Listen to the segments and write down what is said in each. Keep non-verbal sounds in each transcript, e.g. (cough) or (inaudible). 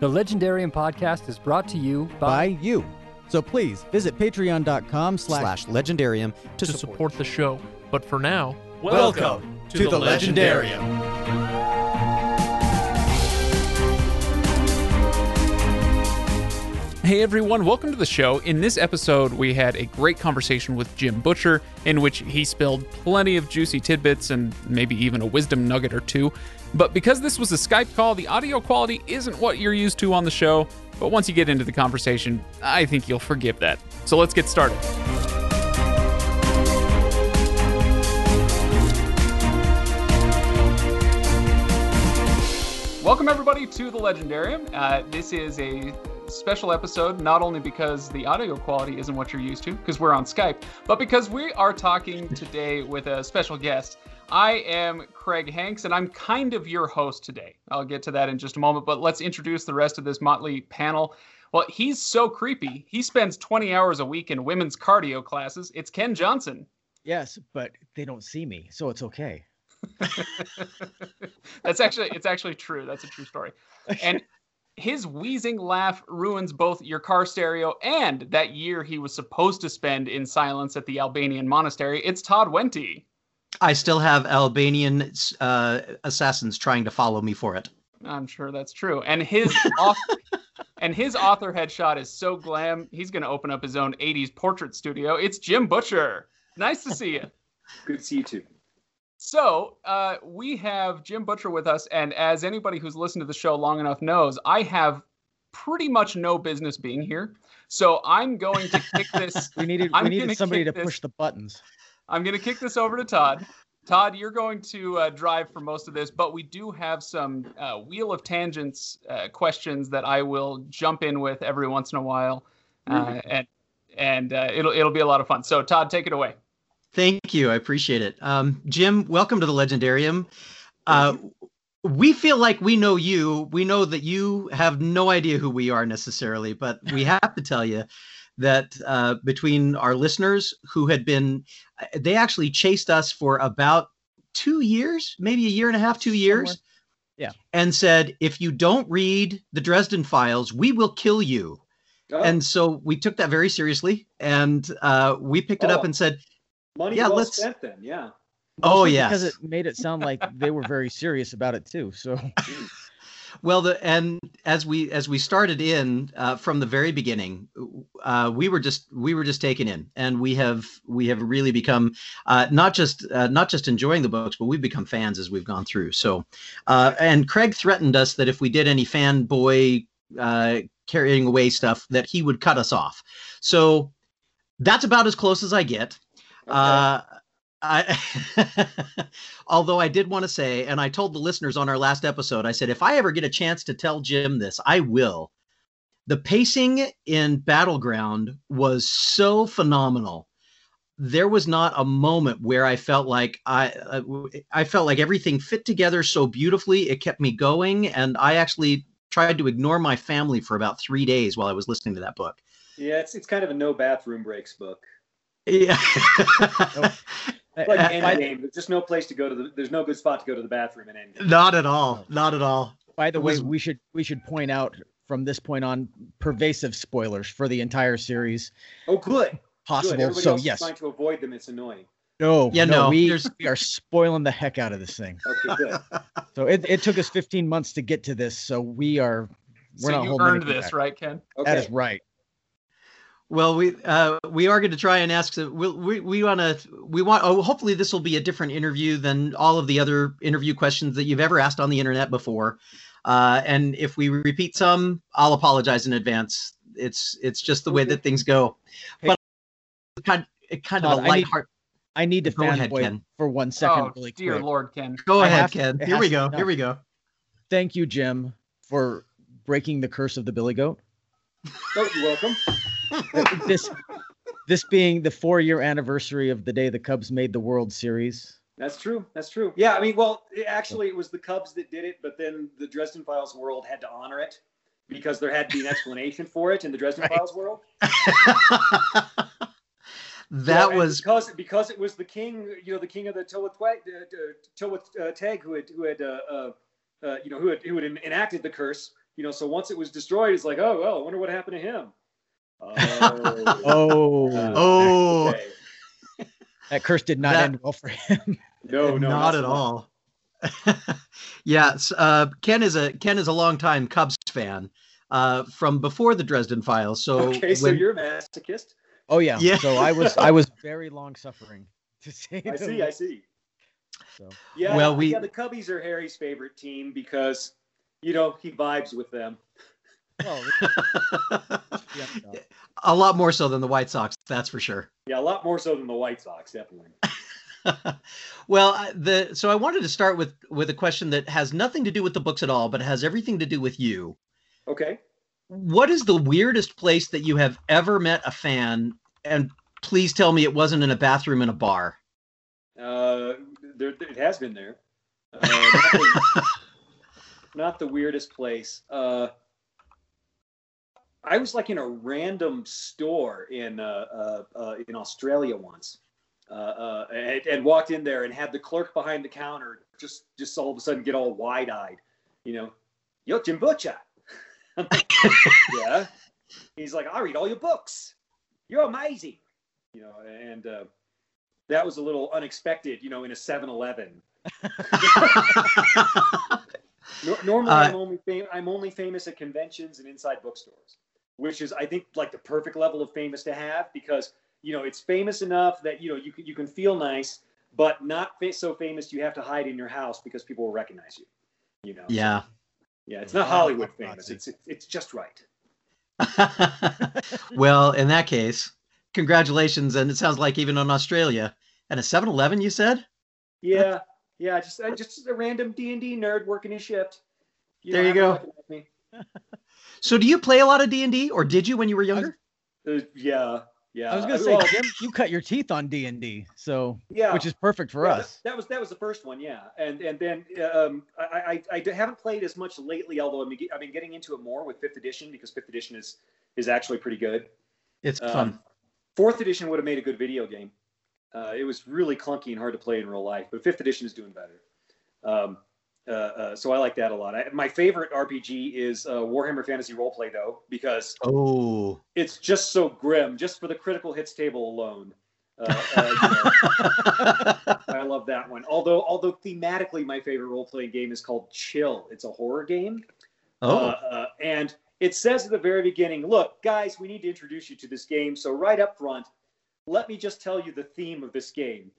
The Legendarium podcast is brought to you by by, you. So please visit patreon.com slash slash legendarium to, to support. support the show. But for now, Welcome to the Legendarium. Hey everyone, welcome to the show. In this episode, we had a great conversation with Jim Butcher, in which he spilled plenty of juicy tidbits and maybe even a wisdom nugget or two. But because this was a Skype call, the audio quality isn't what you're used to on the show. But once you get into the conversation, I think you'll forgive that. So let's get started. Welcome, everybody, to the Legendarium. Uh, this is a special episode, not only because the audio quality isn't what you're used to, because we're on Skype, but because we are talking (laughs) today with a special guest. I am Craig Hanks, and I'm kind of your host today. I'll get to that in just a moment, but let's introduce the rest of this motley panel. Well, he's so creepy. He spends 20 hours a week in women's cardio classes. It's Kenn Johnson. Yes, but they don't see me, so it's okay. (laughs) That's actually it's actually true. That's a true story. And (laughs) his wheezing laugh ruins both your car stereo and that year he was supposed to spend in silence at the Albanian monastery. It's Todd Wenty. I still have Albanian uh, assassins trying to follow me for it. I'm sure that's true. And his author, (laughs) and his author headshot is so glam. He's going to open up his own 80s portrait studio. It's Jim Butcher. Nice to see you. Good to see you too. So uh, we have Jim Butcher with us, and as anybody who's listened to the show long enough knows, I have pretty much no business being here. So I'm going to (laughs) kick this. We needed I'm we needed somebody to this- push the buttons. I'm going to kick this over to Todd. Todd, you're going to uh, drive for most of this, but we do have some uh, wheel of tangents uh, questions that I will jump in with every once in a while, uh, and and uh, it'll it'll be a lot of fun. So Todd, take it away. Thank you. I appreciate it. Um, Jim, welcome to the Legendarium. Uh, we feel like we know you. We know that you have no idea who we are necessarily, but we have to tell you that uh, between our listeners who had been, they actually chased us for about two years, maybe a year and a half, two years. Somewhere. Yeah. And said, if you don't read the Dresden Files, we will kill you. Oh, And so we took that very seriously and uh, we picked it up Oh. and said, money yeah, well let's- spent then. Yeah. oh, yeah. Because it made it sound like they were very serious about it too. So (laughs) Well, the and as we as we started in uh, from the very beginning, uh, we were just we were just taken in, and we have we have really become uh, not just uh, not just enjoying the books, but we've become fans as we've gone through. So, uh, and Craig threatened us that if we did any fanboy uh, carrying away stuff, that he would cut us off. So that's about as close as I get. Uh, I, (laughs) although I did want to say, and I told the listeners on our last episode, I said, if I ever get a chance to tell Jim this, I will. The pacing in Battle Ground was so phenomenal. There was not a moment where I felt like I, I felt like everything fit together so beautifully. It kept me going, and I actually tried to ignore my family for about three days while I was listening to that book. Yeah, it's it's kind of a no bathroom breaks book. Yeah. Like (laughs) Uh, Endgame, there's just no place to go to the. There's no good spot to go to the bathroom in Endgame. Not at all. Not at all. by the It way, was- we should we should point out from this point on pervasive spoilers for the entire series Oh, good. Good. possible. Everybody So else yes, is trying to avoid them. It's annoying. no, Yeah, no, we, we are spoiling the heck out of this thing. Okay, good. (laughs) So it, it took us 15 months to get to this. So we are we're so not you holding earned this, back. right, Kenn? Okay. That is right. Well, we uh, we are going to try and ask. so We we, we want to we want. Oh, hopefully this will be a different interview than all of the other interview questions that you've ever asked on the internet before. Uh, and if we repeat some, I'll apologize in advance. It's it's just the way that things go. Hey, But kind kind of Todd, a I need- light heart. I need to Go ahead, fanboy Kenn. for one second, oh, really dear quick. Lord, Kenn. Go I ahead, have to- Kenn. Here we go. Here we go. Thank you, Jim, for breaking the curse of the Billy Goat. Oh, you're welcome. (laughs) this this being the four year anniversary of the day the Cubs made the World Series. That's true. That's true. Yeah, I mean, well, it, actually, it was the Cubs that did it, but then the Dresden Files world had to honor it because there had to be an (laughs) explanation for it in the Dresden Right. Files world. (laughs) that So, was because because it was the king, you know, the king of the Towatwag, uh, uh, Teg, who had who had uh, uh, uh, you know who had who had enacted the curse. You know, so once it was destroyed, it's like, oh well, I wonder what happened to him. (laughs) Oh, Oh, Uh, Oh, okay. that curse did not That- end well for him. (laughs) no, no, not so at much. all. (laughs) yes, uh, Kenn is a Kenn is a longtime Cubs fan uh, from before the Dresden Files. So Okay, so when- you're a masochist. Oh yeah. Yeah. So I was I was very long suffering to say. I the see, I see. So. Yeah, Well, we- yeah, the Cubbies are Harry's favorite team because you know he vibes with them. Well, (laughs) yeah, no. a lot more so than the White Sox, that's for sure. Yeah, a lot more so than the White Sox, definitely. (laughs) well, the so I wanted to start with with a question that has nothing to do with the books at all, but has everything to do with you. Okay. What is the weirdest place that you have ever met a fan? And please tell me it wasn't in a bathroom in a bar. Uh, there, it has been there. Uh, (laughs) not, the, weirdest place. Uh, I was like in a random store in uh, uh, uh, in Australia once, uh, uh, and, and walked in there and had the clerk behind the counter just just all of a sudden get all wide eyed, you know, yo Jim Butcher. (laughs) Yeah. He's like, I read all your books. You're amazing, you know, and. Uh, that was a little unexpected, you know, in a 7-Eleven. (laughs) (laughs) No- normally, Uh, I'm only fam- I'm only famous at conventions and inside bookstores, which is I think like the perfect level of famous to have because you know it's famous enough that you know you can you can feel nice, but not fa- so famous you have to hide in your house because people will recognize you. You know. yeah. Yeah, it's not Hollywood famous. It's it's, it's just right. (laughs) well, in that case, congratulations. And it sounds like even in Australia. And a 7 Eleven, you said? Yeah, yeah. Just I just a random D and D nerd working his shift. There you go. me. (laughs) So do you play a lot of D&D or did you when you were younger? Uh, yeah, yeah. I was gonna Uh, say, well, Jim, you cut your teeth on D and D, so yeah, which is perfect for Yeah, us. That was that was the first one, yeah. And and then um, I, I I haven't played as much lately, although I've been, I've been getting into it more with fifth edition because fifth edition is is actually pretty good. It's Um, fun. Fourth edition would have made a good video game. Uh, it was really clunky and hard to play in real life, but fifth edition is doing better. Um, uh, uh, so I like that a lot. I, my favorite RPG is uh, Warhammer Fantasy Roleplay, though, because Oh. it's just so grim, just for the critical hits table alone. Uh, uh, you know, (laughs) I love that one. Although, although thematically, my favorite role playing game is called Chill. It's a horror game, oh. uh, uh, and it says at the very beginning, "Look, guys, we need to introduce you to this game. So right up front, let me just tell you the theme of this game.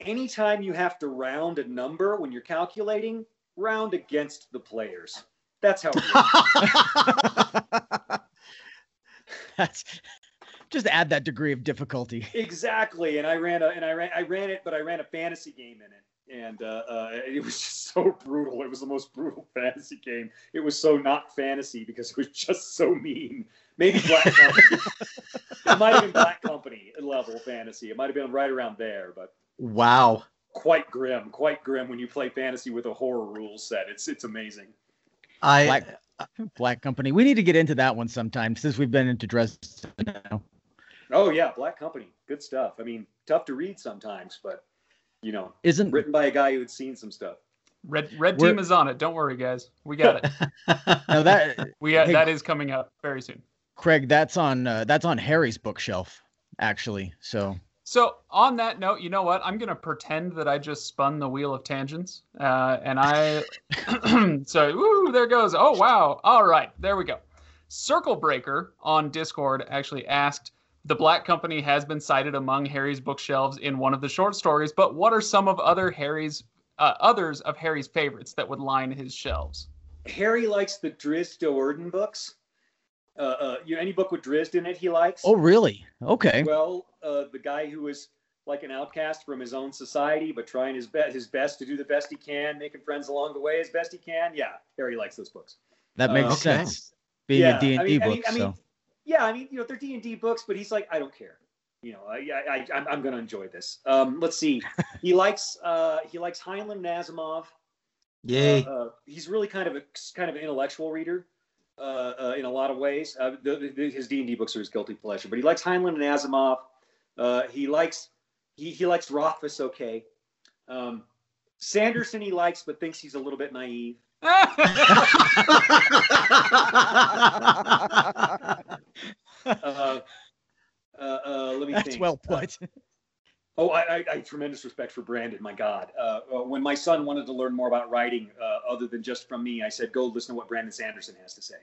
Anytime you have to round a number when you're calculating, round against the players. That's how." It works. (laughs) That's just add that degree of difficulty. Exactly, and I ran a and I ran I ran it, but I ran a fantasy game in it, and uh, uh, it was (laughs) just so brutal. It was the most brutal (laughs) fantasy game. It was so not fantasy because it was just so mean. Maybe Black (laughs) Company. it might have been Black Company level fantasy. It might have been right around there, but wow. quite grim, quite grim when you play fantasy with a horror rule set. It's it's amazing. I Black Black Company. We need to get into that one sometime since we've been into Dresden now. Oh yeah, Black Company, good stuff. I mean, tough to read sometimes, but you know, Isn't written by a guy who had seen some stuff. Red Red We're- Team is on it. Don't worry, guys. We got it. (laughs) no that We got Hey. that is coming up very soon. Craig? That's on uh, that's on Harry's bookshelf actually. So So on that note, you know what? I'm gonna pretend that I just spun the wheel of tangents, uh, and I. (clears throat) so ooh, there goes. Oh wow! All right, there we go. Circle Breaker on Discord actually asked. The Black Company has been cited among Harry's bookshelves in one of the short stories, but what are some of other Harry's uh, others of Harry's favorites that would line his shelves? Harry likes the Drizzt Do'Urden books. Uh, uh, you know, any book with Drizzt in it, he likes. oh really? Okay. Well, uh, the guy who is like an outcast from his own society, but trying his best his best to do the best he can, making friends along the way as best he can. Yeah, Harry likes those books. That uh, makes okay. sense. Being yeah, a D&D I mean, I book, I mean, so yeah, I mean, you know, they're D and D books, but he's like, I don't care. You know, I, I, I I'm, I'm going to enjoy this. Um, let's see. (laughs) he likes, uh, he likes Heinlein Nazimov. Asimov. Yay. Uh, uh, he's really kind of a kind of an intellectual reader uh, uh, in a lot of ways. Uh, the, the, his D and D books are his guilty pleasure, but he likes Heinlein and Asimov. Uh, he likes he, he likes Rothfuss. Okay, um, Sanderson he likes, but thinks he's a little bit naive. (laughs) Uh, uh, uh, let me That's think. well put. Oh, I, I, I have tremendous respect for Brandon. My God, uh, uh, when my son wanted to learn more about writing, uh, other than just from me, I said, "Go listen to what Brandon Sanderson has to say."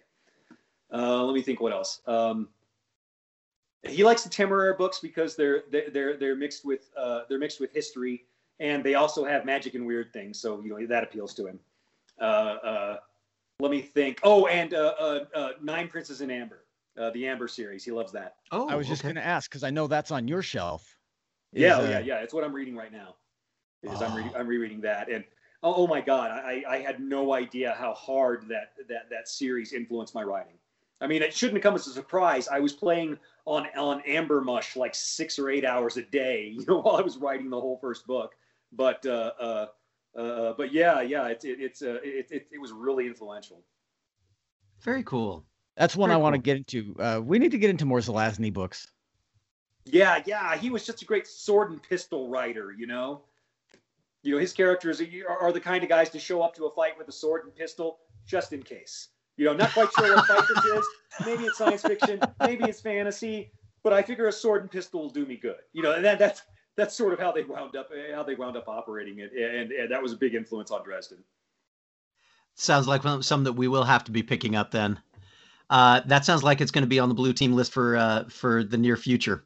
Uh, let me think. What else? Um, he likes the Temeraire books because they're they're they're, they're mixed with uh, they're mixed with history, and they also have magic and weird things. So you know that appeals to him. Uh, uh, let me think. Oh, and uh, uh, uh, Nine Princes in Amber, uh, the Amber series. He loves that. oh, I was just going to ask because I know that's on your shelf. Is, Yeah, oh, yeah, yeah. It's what I'm reading right now. Is I'm reading, Oh. I'm rereading that, and oh, oh my God, I, I had no idea how hard that that that series influenced my writing. I mean, it shouldn't come as a surprise. I was playing on on Amber Mush like six or eight hours a day, (laughs) you know, while I was writing the whole first book. But uh, uh, uh, but yeah, yeah, it's it, it's uh, it, it it was really influential. Very cool. That's one Very I want to get into. Uh, we need to get into more Zelazny books. Yeah, yeah, he was just a great sword and pistol writer, you know. You know, his characters are, are the kind of guys to show up to a fight with a sword and pistol just in case. You know, not quite sure what fight this is. Maybe it's science fiction, maybe it's fantasy, but I figure a sword and pistol will do me good. You know, and that, that's that's sort of how they wound up how they wound up operating it, and, and that was a big influence on Dresden. Sounds like some that we will have to be picking up then. Uh, that sounds like it's going to be on the blue team list for uh, for the near future.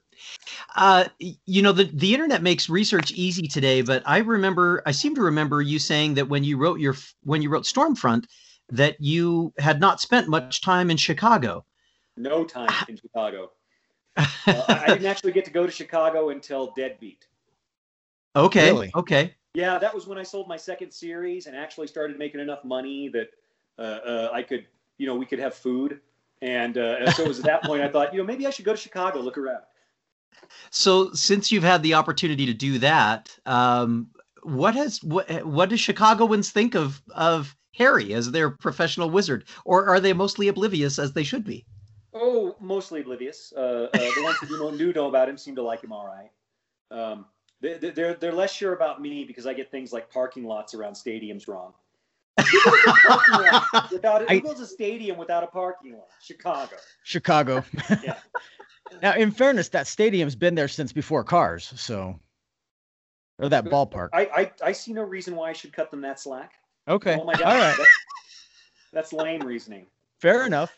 Uh, you know, the, the internet makes research easy today, but I remember, I seem to remember you saying that when you wrote your when you wrote Stormfront, that you had not spent much time in Chicago. No time in Chicago. (laughs) Uh, I I didn't actually get to go to Chicago until Deadbeat. okay, Really? okay. Yeah, that was when I sold my second series and actually started making enough money that uh, uh, I could, you know, we could have food. And uh, so it was at that point I thought, you know, maybe I should go to Chicago, look around. So since you've had the opportunity to do that, um, what has what what do Chicagoans think of of Harry as their professional wizard, or are they mostly oblivious as they should be? Oh, mostly oblivious. Uh, uh, the ones who do know, about him seem to like him all right. Um, they, they- they're they're less sure about me because I get things like parking lots around stadiums wrong. (laughs) Without a, I- who goes a stadium without a parking lot? Chicago. Chicago. Yeah. Now, in fairness, that stadium's been there since before cars, so or that ballpark. I, I I see no reason why I should cut them that slack. Okay. Oh my god. All right. That's, that's lame reasoning. Fair enough.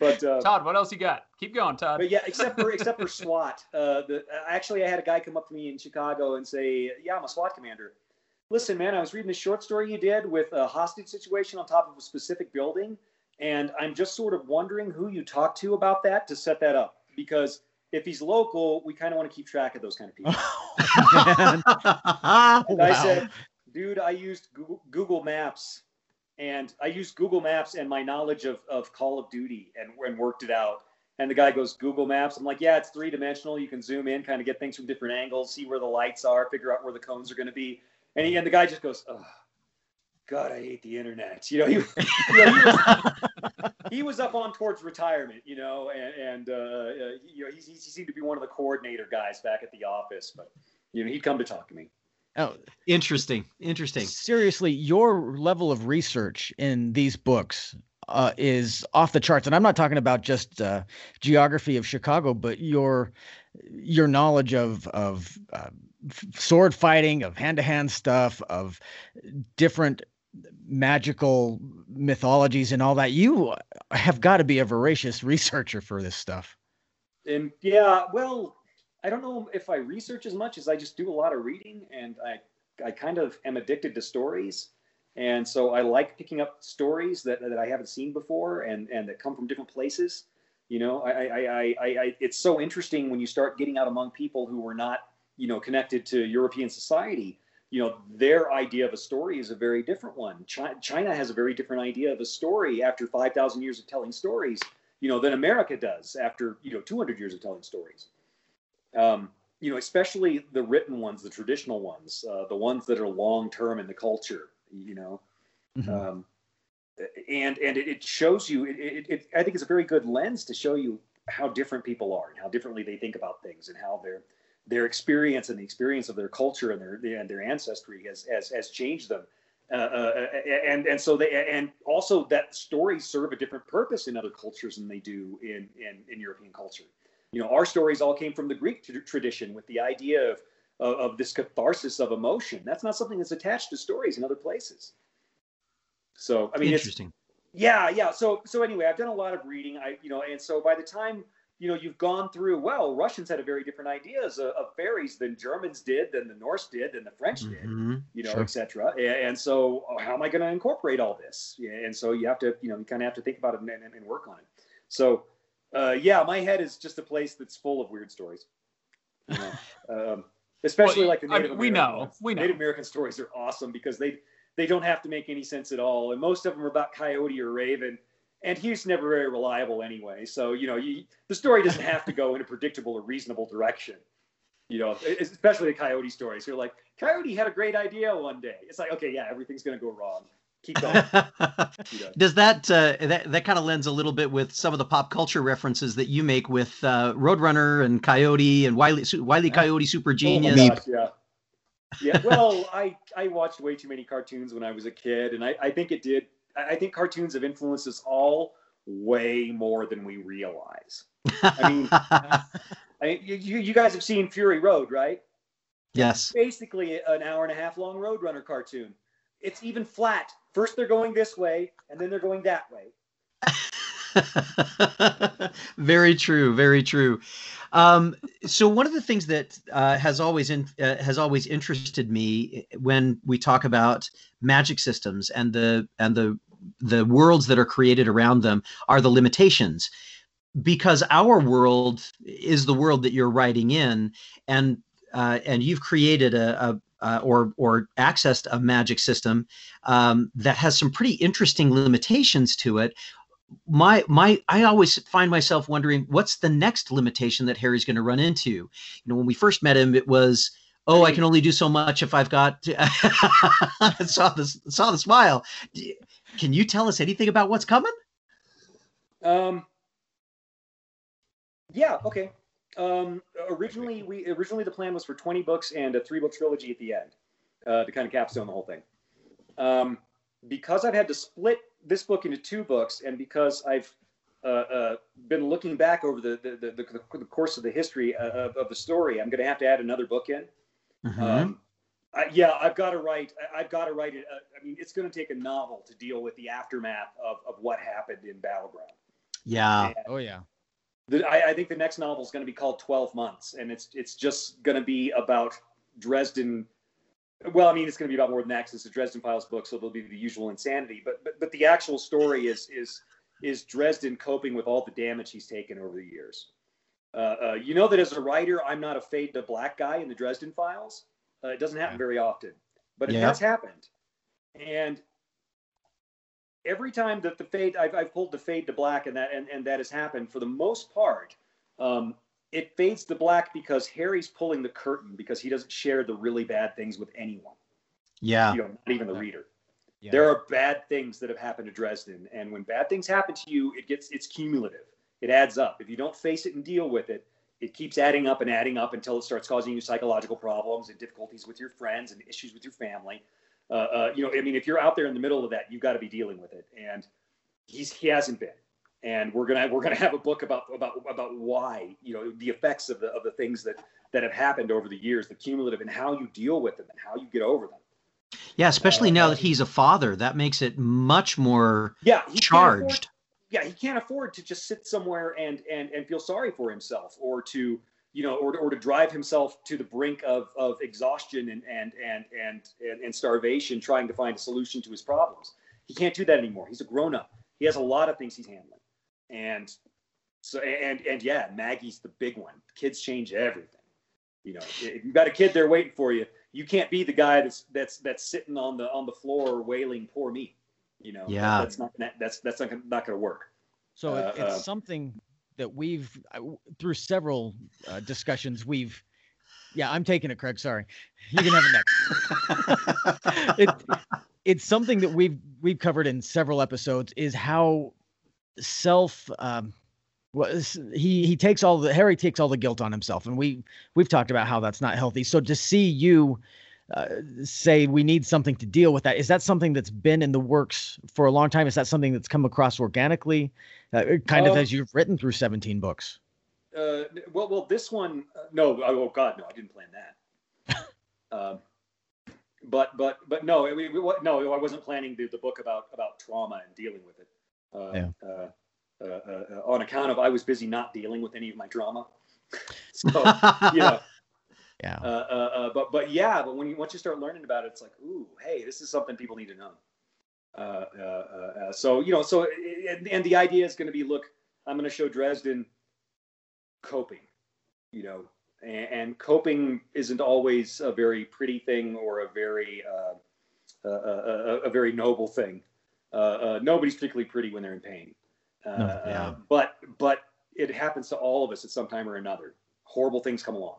But uh, Todd, what else you got? Keep going, Todd. but yeah, except for except for SWAT. Uh, the actually, I had a guy come up to me in Chicago and say, "Yeah, I'm a SWAT commander." Listen, man, I was reading the short story you did with a hostage situation on top of a specific building, and I'm just sort of wondering who you talked to about that to set that up. Because if he's local, we kind of want to keep track of those kind of people. (laughs) And I said, dude, I used Google, Maps and I used Google Maps and my knowledge of, of Call of Duty and, and worked it out. And the guy goes, Google Maps. I'm like, yeah, it's three dimensional. You can zoom in, kind of get things from different angles, see where the lights are, figure out where the cones are going to be. And, he, and the guy just goes, oh, God, I hate the internet. You know, he, (laughs) you know, he, was, (laughs) he was up on towards retirement, you know, and, and uh, uh, you know, he, he seemed to be one of the coordinator guys back at the office, but, you know, he'd come to talk to me. Oh, interesting, interesting. seriously, your level of research in these books uh, is off the charts, and I'm not talking about just uh, geography of Chicago, but your your knowledge of of uh, sword fighting, of hand to hand stuff, of different magical mythologies and all that. You have got to be a voracious (laughs) researcher for this stuff. And yeah, well, I don't know if I research as much as I just do a lot of reading, and I I kind of am addicted to stories, and so I like picking up stories that that I haven't seen before and and that come from different places. You know, I I I, I, I it's so interesting when you start getting out among people who were not you know connected to European society. You know, their idea of a story is a very different one. China, China has a very different idea of a story after five thousand years of telling stories you know, than America does after, you know, 200 years of telling stories. Um, you know, especially the written ones, the traditional ones, uh, the ones that are long term in the culture, you know. Mhm. Um, and and it, shows you, it, it, it, I think it's a very good lens to show you how different people are and how differently they think about things and how their their experience and the experience of their culture and their and their ancestry has has, has changed them. Uh, uh, and and so they and also that stories serve a different purpose in other cultures than they do in in, in European culture. You know, our stories all came from the Greek t- tradition with the idea of, of of this catharsis of emotion. That's not something that's attached to stories in other places. So I mean, it's Interesting. yeah, yeah. So so anyway, I've done a lot of reading. I you know, and so by the time you know you've gone through, well, Russians had a very different ideas of, of fairies than Germans did, than the Norse did, than the French did Mhm. you know, Sure. et cetera. And so, oh, how am I going to incorporate all this? Yeah, And so, you have to, you know, you kind of have to think about it and, and, and work on it. So, uh, yeah, my head is just a place that's full of weird stories. You know? (laughs) um, especially Well, like the I Native mean, we American know, ones. we know. Native American stories are awesome because they they don't have to make any sense at all, and most of them are about coyote or raven. And he's never very reliable anyway. So you know, you, the story doesn't have to go in a predictable or reasonable direction you know, especially the coyote stories. You're like, coyote had a great idea one day. It's like, okay, yeah, everything's gonna go wrong. Keep going. (laughs) you know. Does that uh, that that kind of lends a little bit with some of the pop culture references that you make with uh, Roadrunner and Coyote and Wiley Wiley Coyote Super Oh Genius? gosh, yeah. Yeah. Well, I I watched way too many cartoons when I was a kid, and I, I think it did. I think cartoons have influenced us all way more than we realize. I mean, (laughs) I, you, you guys have seen Fury Road, right? yes. Basically, an hour and a half long Roadrunner cartoon. It's even flat. First they're going this way, and then they're going that way. (laughs) very true. Very true. Um, so one of the things that uh, has always in, uh, has always interested me when we talk about magic systems and the and the the worlds that are created around them are the limitations. Because our world is the world that you're writing in and uh, and you've created a, a uh, or or accessed a magic system um, that has some pretty interesting limitations to it. My my i always find myself wondering what's the next limitation that harry's going to run into? You know when we first met him it was oh i can only do so much if i've got (laughs) saw this saw the smile can you tell us anything about what's coming Um, yeah, okay. Um, originally, we originally the plan was for 20 books and a three book trilogy at the end uh, to kind of capstone the whole thing. Um, because I've had to split this book into two books, and because I've uh, uh, been looking back over the the, the, the, the course of the history uh, of, of the story, I'm going to have to add another book in. Mhm. Um, I, yeah, I've got to write. I- I've got to write it. Uh, I mean, it's going to take a novel to deal with the aftermath of, of what happened in Battle Ground. yeah Oh yeah. The, I, I think the next novel is going to be called Twelve Months, and it's it's just going to be about Dresden. Well, I mean, it's going to be about more than that 'cause it's a Dresden Files book, so there'll be the usual insanity. But but but the actual story is is is Dresden coping with all the damage he's taken over the years. Uh, uh, you know that as a writer, I'm not a fade to black guy in the Dresden Files. Uh, it doesn't happen Yeah. very often, but it Yeah. has happened. And every time that the fade, I've, I've pulled the fade to black, and that and, and that has happened for the most part. Um, it fades to black because Harry's pulling the curtain because he doesn't share the really bad things with anyone. yeah You know, not even the reader. Yeah. There are bad things that have happened to Dresden, and when bad things happen to you, it gets it's cumulative. It adds up. If you don't face it and deal with it, it keeps adding up and adding up until it starts causing you psychological problems and difficulties with your friends and issues with your family. Uh, uh, you know, I mean, if you're out there in the middle of that, you've got to be dealing with it, and he's he hasn't been. And we're gonna we're gonna have a book about about about why you know the effects of the of the things that that have happened over the years, the cumulative, and how you deal with them and how you get over them. yeah especially now uh, that he's a father that makes it much more Yeah, charged yeah, he can't afford to just sit somewhere and and and feel sorry for himself, or to you know, or or to drive himself to the brink of of exhaustion and and and and and, starvation, trying to find a solution to his problems. He can't do that anymore. He's a grown up. He has a lot of things he's handling, and so and and yeah, Maggie's the big one. Kids change everything. You know, if you've got a kid there waiting for you, you can't be the guy that's that's that's sitting on the on the floor wailing, "Poor me." You know, Yeah. that's not that's that's not gonna, not going to work. So Uh, it's uh, something that we've uh, through several uh, discussions we've. Yeah, I'm taking it, Craig. Sorry, you can have it next. (laughs) it, it's something that we've we've covered in several episodes. Is how self um, was he he takes all the Harry takes all the guilt on himself, and we we've talked about how that's not healthy. So to see you uh, say we need something to deal with that. Is that something that's been in the works for a long time? Is that something that's come across organically, uh, kind of Um, as you've written through 17 books? Uh, well, well, this one, uh, no. Oh God, no, I didn't plan that. (laughs) um, but but but no, we, we, what- no, I wasn't planning the, the book about about trauma and dealing with it. Uh, Yeah. uh, uh, uh, on account of I was busy not dealing with any of my drama. (laughs) so you know, Yeah. uh, uh, uh, but but yeah, but when you once you start learning about it, it's like, ooh, hey, this is something people need to know. Uh, uh, uh, so you know, so and, and the idea is going to be, look, I'm going to show Dresden coping, you know, and, and coping isn't always a very pretty thing or a very uh, uh, uh, a, a very noble thing. Uh, uh, nobody's particularly pretty when they're in pain. No, yeah. uh, but but it happens to all of us at some time or another. Horrible things come along,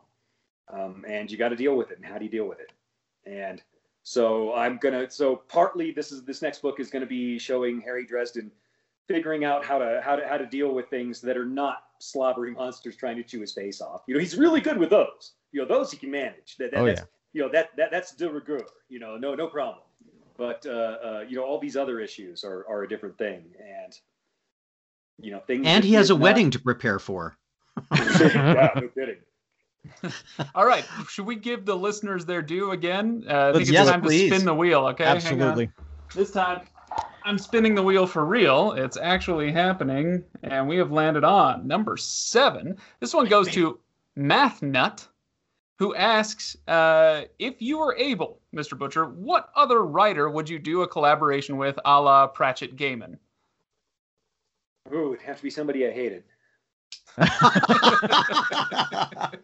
um, and you got to deal with it. And how do you deal with it? And so I'm gonna. So partly this is this next book is going to be showing Harry Dresden figuring out how to how to how to deal with things that are not slobbery monsters trying to chew his face off. You know, he's really good with those. You know, those he can manage. That, that, Oh, that's, yeah. You know that that that's de rigueur. You know, no no problem. But uh, uh, you know, all these other issues are are a different thing, and you know things. and he has a not- wedding to prepare for. (laughs) yeah, no kidding. (laughs) All right. Should we give the listeners their due again? Uh, I think Let's- it's yes, time please. to spin the wheel. Okay. Absolutely. This time, I'm spinning the wheel for real. It's actually happening, and we have landed on number seven. This one goes to Math Nut, who asks uh, if you were able, Mr. Butcher, what other writer would you do a collaboration with, a la Pratchett Gaiman? Ooh, it'd have to be somebody I hated. (laughs)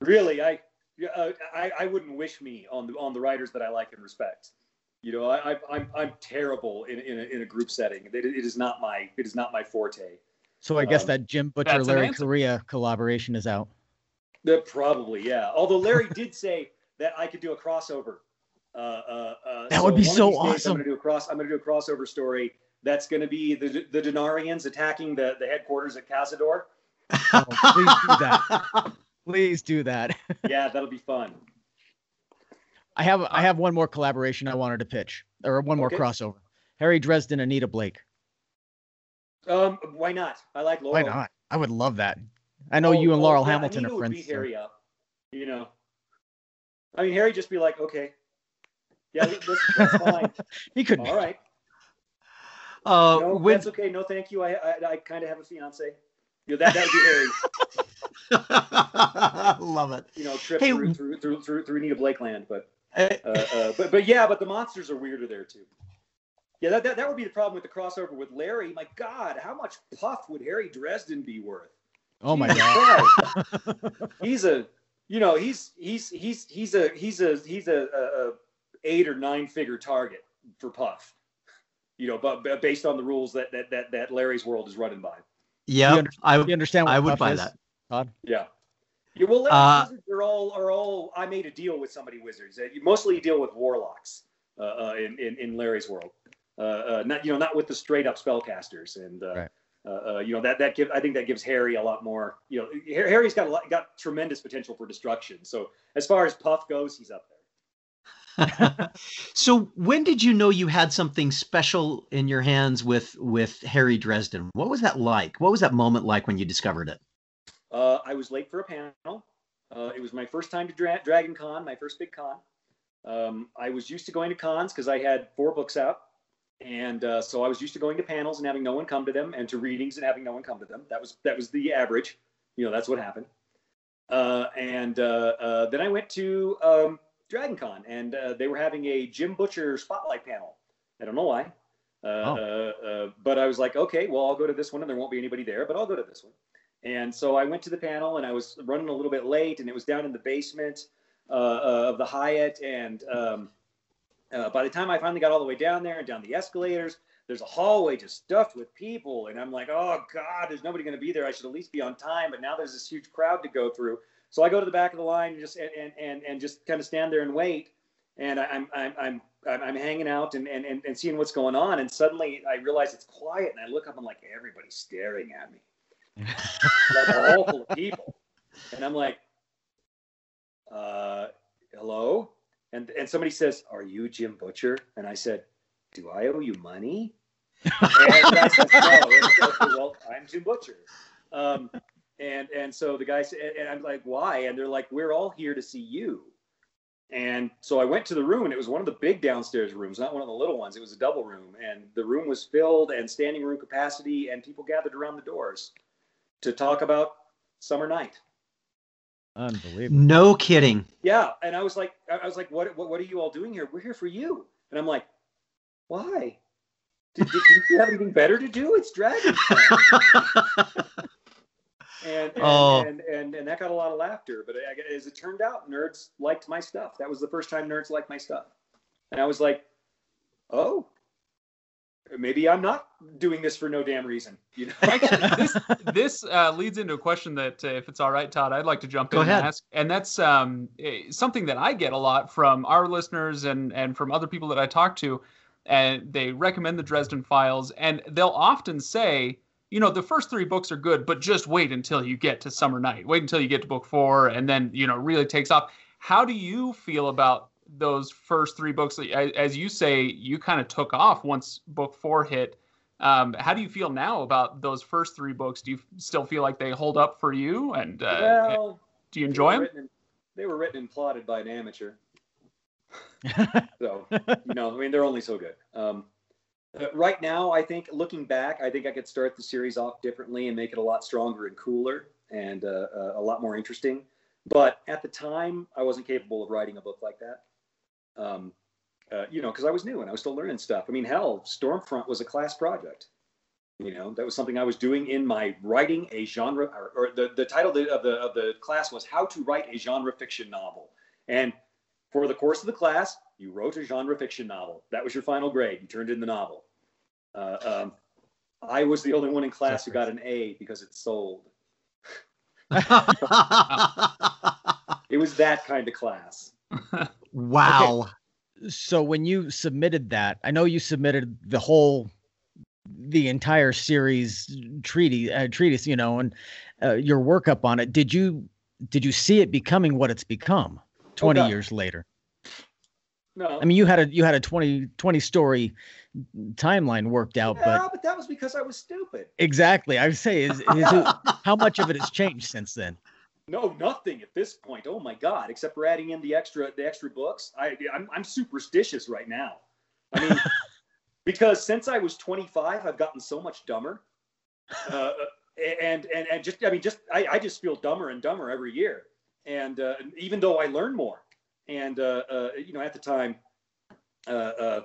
really i yeah, uh, I, I wouldn't wish me on the on the writers that i like and respect you know i, I i'm i'm terrible in in a, in a group setting it, it is not my it is not my forte So I guess Um, that Jim Butcher that's an Larry answer. Correia collaboration is out. Uh, probably yeah although larry (laughs) did say that i could do a crossover uh, uh, uh, That would be so these days awesome. i'm gonna do a cross i'm gonna do a crossover story that's gonna be the the denarians attacking the the headquarters at cazador Oh, please do that. (laughs) Please do that. yeah that'll be fun I have I have one more collaboration I wanted to pitch, or one more Okay. crossover. Harry Dresden, Anita Blake. um why not i like laurell Why not? I would love that. I know Oh, you and oh, Laurell yeah, Hamilton Anita are would friends. Beat so- Harry up, you know. I mean, Harry just be like, okay, yeah, that- that's, that's fine. (laughs) He could. All right, Uh, no, when, that's okay. No, thank you. I I, I kind of have a fiance. You know, that that would be Harry. (laughs) love it. You know, trip Hey, through, through through through through Anita Blake land, but Uh, uh, but but yeah, but the monsters are weirder there too. Yeah, that, that that would be the problem with the crossover with Larry. My God, how much puff would Harry Dresden be worth? Oh my god. (laughs) He's a you know he's he's he's he's a he's a he's a, a, a eight or nine figure target for puff you know but, but based on the rules that that that, that larry's world is running by yeah, under- I, You understand what I would Puff buy is, that. Todd? yeah yeah well Larry's Uh, wizards are all are all i made a deal with somebody wizards Uh, you mostly deal with warlocks uh, uh, in, in in larry's world uh, uh, not you know not with the straight up spellcasters and uh, Right. uh, uh, you know that that give I think that gives Harry a lot more. You know, Harry's got a lot, got tremendous potential for destruction. So as far as Puff goes, he's up there. (laughs) so when did you know you had something special in your hands with with Harry Dresden? What was that like? What was that moment like when you discovered it? Uh, I was late for a panel. Uh, it was my first time to Dra- Dragon Con, my first big con. Um, I was used to going to cons because I had four books out. And uh, so I was used to going to panels and having no one come to them and to readings and having no one come to them. That was that was the average. You know, that's what happened. Uh, and uh, uh, then I went to um, Dragon Con and uh, they were having a Jim Butcher spotlight panel. I don't know why. Uh, uh, uh, but I was like, okay, well, I'll go to this one and there won't be anybody there, but I'll go to this one. And so I went to the panel and I was running a little bit late and it was down in the basement uh, uh, of the Hyatt. And um, uh, by the time I finally got all the way down there and down the escalators, there's a hallway just stuffed with people. And I'm like, oh God, there's nobody going to be there. I should at least be on time. But now there's this huge crowd to go through. So I go to the back of the line and just and and, and, and just kind of stand there and wait. And I, I'm I'm I'm I'm hanging out and, and and and seeing what's going on. And suddenly I realize it's quiet. And I look up. I'm like, everybody's staring at me (laughs) like a hall full of people. And I'm like, uh, hello? and and somebody says, "Are you Jim Butcher?" And I said, "Do I owe you money?" and guy says, (laughs) "No." And I said, "Okay, well, I'm Jim Butcher. Um, and and so the guy said, and I'm like, "Why?" And they're like, "We're all here to see you." And so I went to the room, and it was one of the big downstairs rooms, not one of the little ones. It was a double room, and the room was filled and standing room capacity, and people gathered around the doors to talk about Summer Knight. Unbelievable. No kidding. Yeah, and I was like, I was like, what, what, what are you all doing here? We're here for you. And I'm like, why? Did, did, did you have anything better to do? It's Dragon. (laughs) and and, Oh. and and and that got a lot of laughter. But as it turned out, nerds liked my stuff. That was the first time nerds liked my stuff, and I was like, oh, maybe I'm not doing this for no damn reason. You know? Actually, (laughs) this this uh, leads into a question that, uh, if it's all right, Todd, I'd like to jump Go in ahead. and ask, and that's um, eh, something that I get a lot from our listeners and and from other people that I talk to, and they recommend the Dresden Files, and they'll often say, you know, the first three books are good, but just wait until you get to Summer Knight. Wait until you get to book four, and then you know really takes off. How do you feel about those first three books? As as you say, you kind of took off once book four hit. Um, how do you feel now about those first three books? Do you still feel like they hold up for you? And uh, well, do you enjoy were them? written and- they were written and plotted by an amateur. (laughs) So, you know, I mean, they're only so good. Um, right now, I think looking back, I think I could start the series off differently and make it a lot stronger and cooler and uh, uh, a lot more interesting. But at the time, I wasn't capable of writing a book like that. Um, uh, you know, because I was new and I was still learning stuff. I mean, hell, Stormfront was a class project. You know, that was something I was doing in my writing a genre, or, or the, the title of the, of the of the class was How to Write a Genre Fiction Novel. And for the course of the class, you wrote a genre fiction novel. That was your final grade. You turned in the novel. Uh, um, I was the only one in class who got an A because it sold. (laughs) It was that kind of class. wow. so when you submitted that, I know you submitted the whole, the entire series treaty uh, treatise, you know, and uh, your workup on it. Did you did you see it becoming what it's become 20 God. years later? No, I mean, you had a you had a 20 20 story timeline worked out, yeah, but but that was because I was stupid. exactly, I would say is, is it, (laughs) how much of it has changed since then? No, nothing at this point. Oh my God! Except for adding in the extra the extra books. I I'm, I'm superstitious right now. I mean, (laughs) because since I was 25, I've gotten so much dumber. Uh, and and and just I mean just I, I just feel dumber and dumber every year. And uh, even though I learn more, and uh, uh, you know at the time, uh, uh,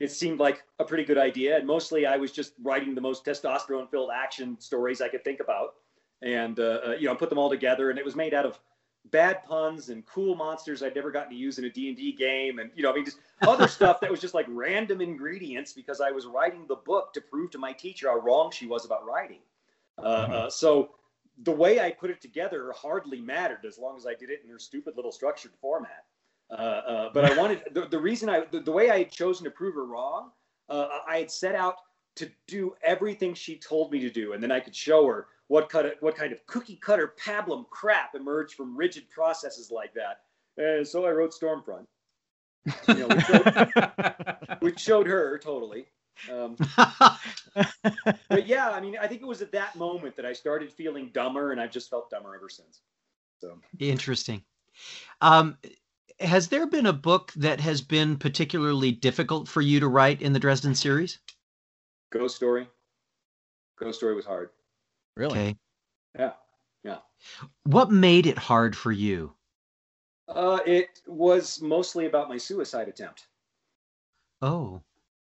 it seemed like a pretty good idea. And mostly I was just writing the most testosterone filled action stories I could think about. And uh, uh, you know put them all together and it was made out of bad puns and cool monsters i'd never gotten to use in a d&d game. And you know i mean just other (laughs) stuff that was just like random ingredients because i was writing the book to prove to my teacher how wrong she was about writing. Uh, uh, so the way i put it together hardly mattered as long as i did it in her stupid little structured format uh, uh, but i wanted the, the reason i the, the way i had chosen to prove her wrong uh, i had set out to do everything she told me to do and then i could show her what kind of what kind of cookie cutter pablum crap emerged from rigid processes like that. And so I wrote Stormfront, you know, which, showed, (laughs) which showed her totally. Um, (laughs) but yeah, I mean, I think it was at that moment that I started feeling dumber, and I've just felt dumber ever since. So Interesting. Um, has there been a book that has been particularly difficult for you to write in the Dresden series? Ghost Story, Ghost Story was hard. Really? Okay. Yeah, yeah. What made it hard for you? Uh, it was mostly about my suicide attempt. Oh.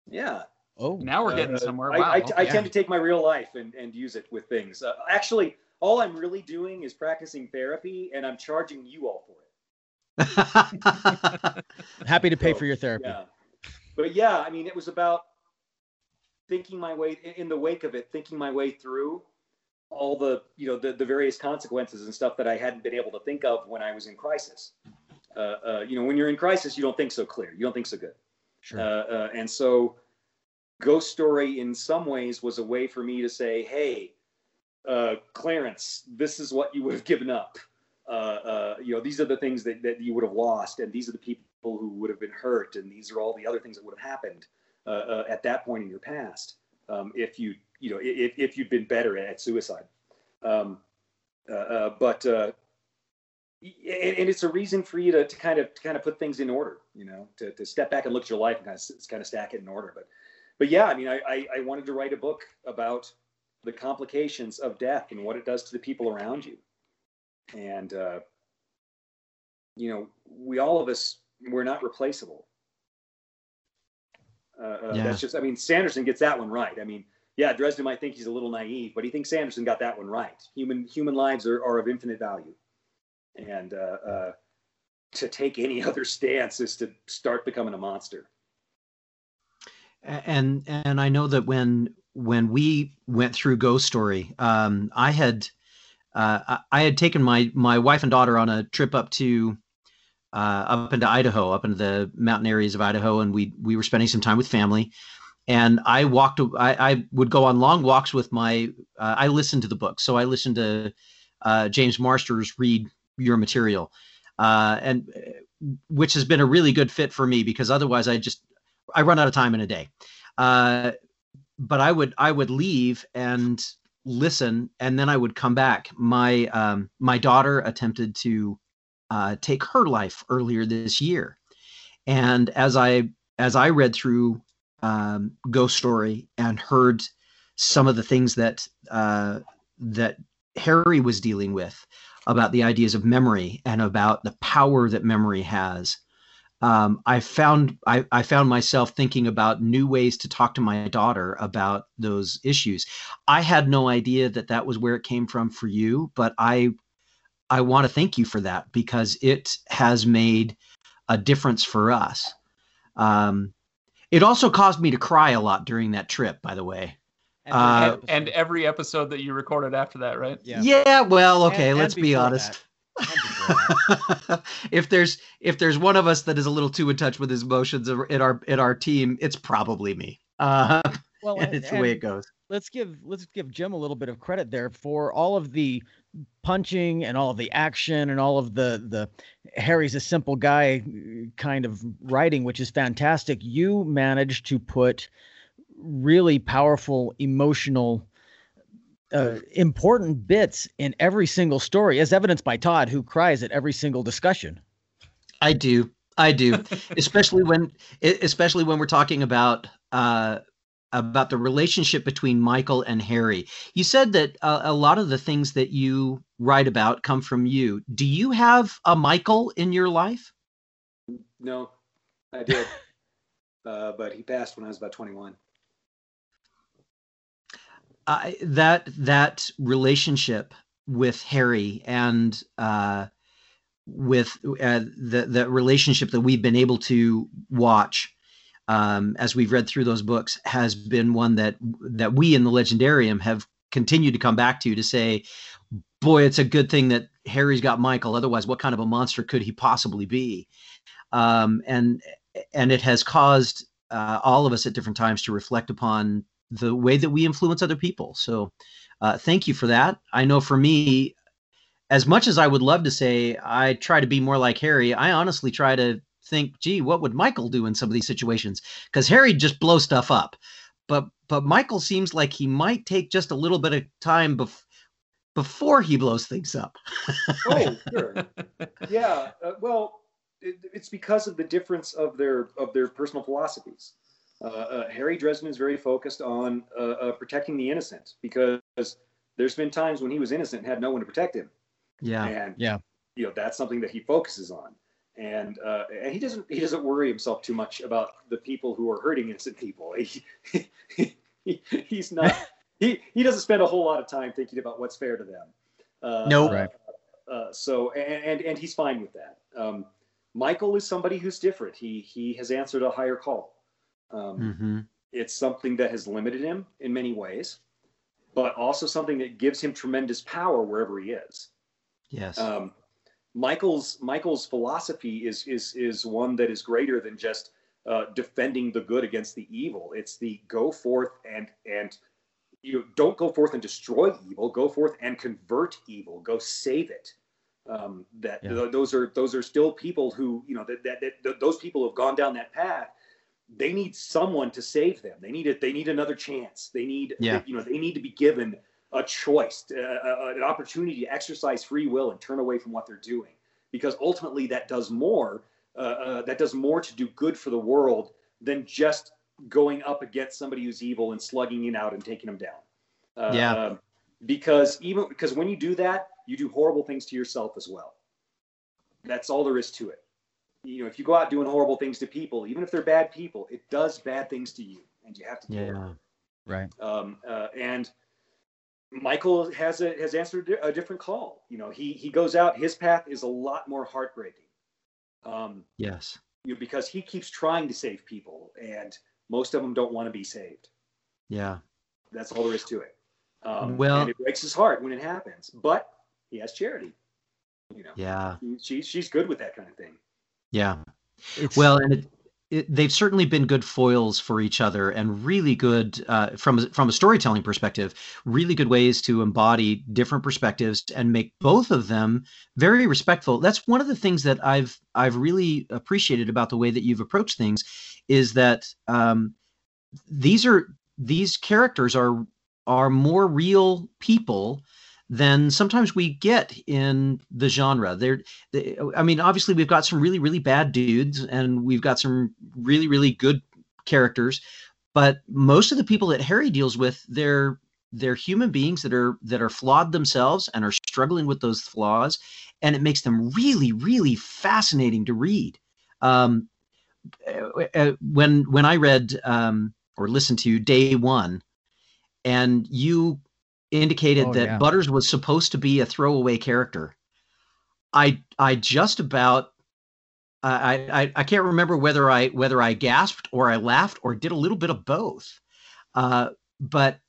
Yeah, Oh, now we're getting Uh, somewhere. I, Wow. I, I yeah. tend to take my real life and, and use it with things. Uh, actually, all I'm really doing is practicing therapy, and I'm charging you all for it. (laughs) happy to pay So, for your therapy. Yeah, but yeah, I mean, it was about thinking my way in the wake of it, thinking my way through all the you know the, the various consequences and stuff that I hadn't been able to think of when I was in crisis. Uh, uh, you know, when you're in crisis, you don't think so clear. You don't think so good. Sure. Uh, uh, and so, Ghost Story, in some ways, was a way for me to say, "Hey, uh, Clarence, this is what you would have given up. Uh, uh, you know, these are the things that, that you would have lost, and these are the people who would have been hurt, and these are all the other things that would have happened uh, uh, at that point in your past um, if you, you know, if, if you'd been better at suicide. Um, but and, and, it's a reason for you to, to kind of to kind of put things in order, you know, to, to step back and look at your life and kind of kind of stack it in order. But but yeah, I mean, I, I, I wanted to write a book about the complications of death and what it does to the people around you and uh, you know we all of us we're not replaceable. Uh, uh, yeah. that's just i mean sanderson gets that one right. I mean yeah dresden might think he's a little naive but he thinks sanderson got that one right. Human human lives are, are of infinite value. And uh, uh, to take any (laughs) other stance is to start becoming a monster. And and i know that when when we went through ghost story um, i had uh, I had taken my my wife and daughter on a trip up to uh, up into Idaho, up into the mountain areas of Idaho, and we we were spending some time with family. And I walked. I, I would go on long walks with my. Uh, I listened to the book, so I listened to uh, James Marsters read your material, uh, and uh, which has been a really good fit for me because otherwise I just I run out of time in a day. but I would I would leave and listen and then I would come back. My um, my daughter attempted to uh, take her life earlier this year, and as I as I read through um, Ghost Story and heard some of the things that uh, that Harry was dealing with about the ideas of memory and about the power that memory has um, I found I, I, found myself thinking about new ways to talk to my daughter about those issues. I had no idea that that was where it came from for you, but I I want to thank you for that because it has made a difference for us. Um, it also caused me to cry a lot during that trip, by the way. And, uh, and, every episode that you recorded after that, right? Yeah. Yeah. Well, okay. And, let's be honest. That. (laughs) if there's if there's one of us that is a little too in touch with his emotions in our in our team, it's probably me. Uh, (laughs) well, and it's the way it goes. Let's give let's give Jim a little bit of credit there for all of the punching and all of the action and all of the the Harry's a simple guy kind of writing, which is fantastic. You managed to put really powerful emotional uh, important bits in every single story, as evidenced by Todd, who cries at every single discussion. I do, I do, (laughs) especially when, especially when we're talking about uh, about the relationship between Michael and Harry. You said that uh, a lot of the things that you write about come from you. Do you have a Michael in your life? No, I did, (laughs) uh, but he passed when I was about twenty-one. I, that that relationship with Harry and uh, with uh, the the relationship that we've been able to watch um, as we've read through those books has been one that that we in the Legendarium have continued to come back to to say, boy, it's a good thing that Harry's got Michael. Otherwise, what kind of a monster could he possibly be? Um, and and it has caused uh, all of us at different times to reflect upon the way that we influence other people. So uh, thank you for that. I know for me, as much as I would love to say I try to be more like Harry, I honestly try to think, gee, what would Michael do in some of these situations? Because Harry just blows stuff up. But but Michael seems like he might take just a little bit of time bef- before he blows things up. (laughs) oh, sure. Yeah. Uh, well, it, it's because of the difference of their of their personal philosophies. Uh, uh, Harry Dresden is very focused on uh, protecting the innocent because there's been times when he was innocent and had no one to protect him. Yeah. And yeah. You know that's something that he focuses on, and uh, and he doesn't he doesn't worry himself too much about the people who are hurting innocent people. He, (laughs) he, he's not (laughs) he he doesn't spend a whole lot of time thinking about what's fair to them. Uh, no. Nope. Right. Uh, so and, and and he's fine with that. Um, Michael is somebody who's different. He he has answered a higher call. Um, mm-hmm. It's something that has limited him in many ways, but also something that gives him tremendous power wherever he is. Yes. Um, Michael's Michael's philosophy is is is one that is greater than just uh, defending the good against the evil. It's the go forth and and you know, don't go forth and destroy evil. Go forth and convert evil. Go save it. Um, that Yeah. th- those are those are still people who you know that, that, that th- those people have gone down that path. They need someone to save them. They need it. They need another chance. They need Yeah. they- you know they need to be given a choice, uh, uh, an opportunity to exercise free will and turn away from what they're doing, because ultimately that does more. Uh, uh, that does more to do good for the world than just going up against somebody who's evil and slugging it out and taking them down. Uh, Yeah. um, because even because when you do that, you do horrible things to yourself as well. That's all there is to it. You know, if you go out doing horrible things to people, even if they're bad people, it does bad things to you, and you have to deal with Yeah. it. Right. Um, uh, and Michael has a, has answered a different call. You know, he he goes out. His path is a lot more heartbreaking. Um, Yes. you know, because he keeps trying to save people, and most of them don't want to be saved. Yeah. That's all there is to it. Um, Well- and it breaks his heart when it happens, but he has charity. You know, Yeah. she, she's good with that kind of thing. Yeah. It's, Well, and it, it, they've certainly been good foils for each other, and really good uh, from a- from a storytelling perspective. Really good ways to embody different perspectives and make both of them very respectful. That's one of the things that I've I've really appreciated about the way that you've approached things, is that um, these are these characters are are more real people than sometimes we get in the genre. They're they, I mean, obviously we've got some really, really bad dudes and we've got some really, really good characters, but most of the people that Harry deals with, they're they're human beings that are that are flawed themselves and are struggling with those flaws, and it makes them really, really fascinating to read. Um, uh, uh, when when I read um, or listened to Day One, and you indicated Oh, that yeah. Butters was supposed to be a throwaway character. I I just about I, I I can't remember whether I whether I gasped or I laughed or did a little bit of both. Uh, but